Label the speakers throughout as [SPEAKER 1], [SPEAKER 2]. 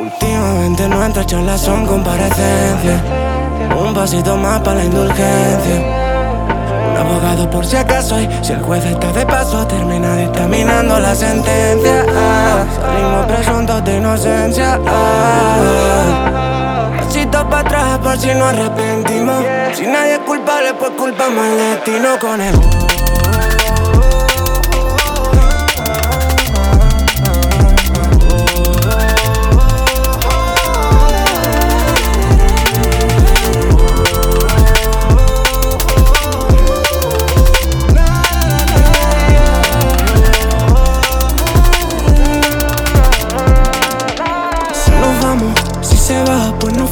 [SPEAKER 1] Últimamente nuestras charlas son comparecencias. Un pasito más para la indulgencia. Un abogado por si acaso y si el juez está de paso termina dictaminando la sentencia. Salimos presuntos de inocencia. Pasito para atrás por si no arrepentimos. Si nadie es culpable, pues culpamos al destino con el.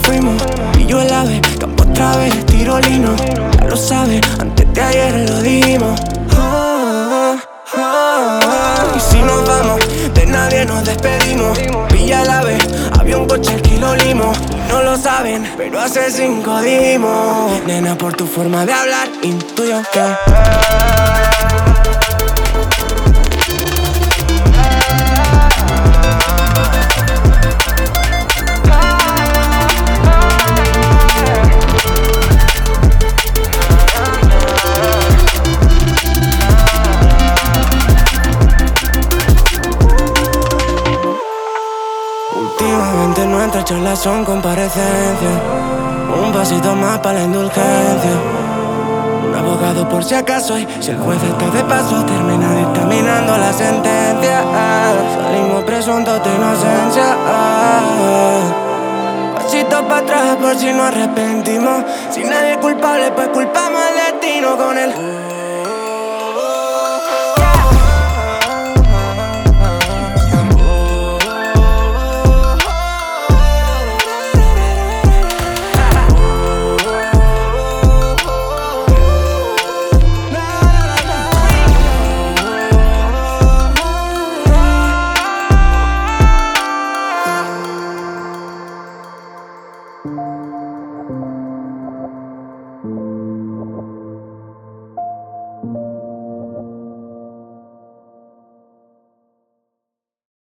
[SPEAKER 1] Fuimos. Y yo el ave, campo otra vez, tiro lino. Ya lo sabes, antes de ayer lo dimos. Ah, ah, ah. Y si nos vamos, de nadie nos despedimos. Pilla el ave, había un coche al kilo limo. No lo saben, pero hace cinco dimos. Nena, por tu forma de hablar, intuyo que. Últimamente nuestras charlas son comparecencias. Un pasito más para la indulgencia. Un abogado por si acaso y si el juez está de paso termina dictaminando la sentencia. Salimos presuntos de inocencia. Pasito para atrás por si no arrepentimos. Si nadie es culpable, pues culpamos thank you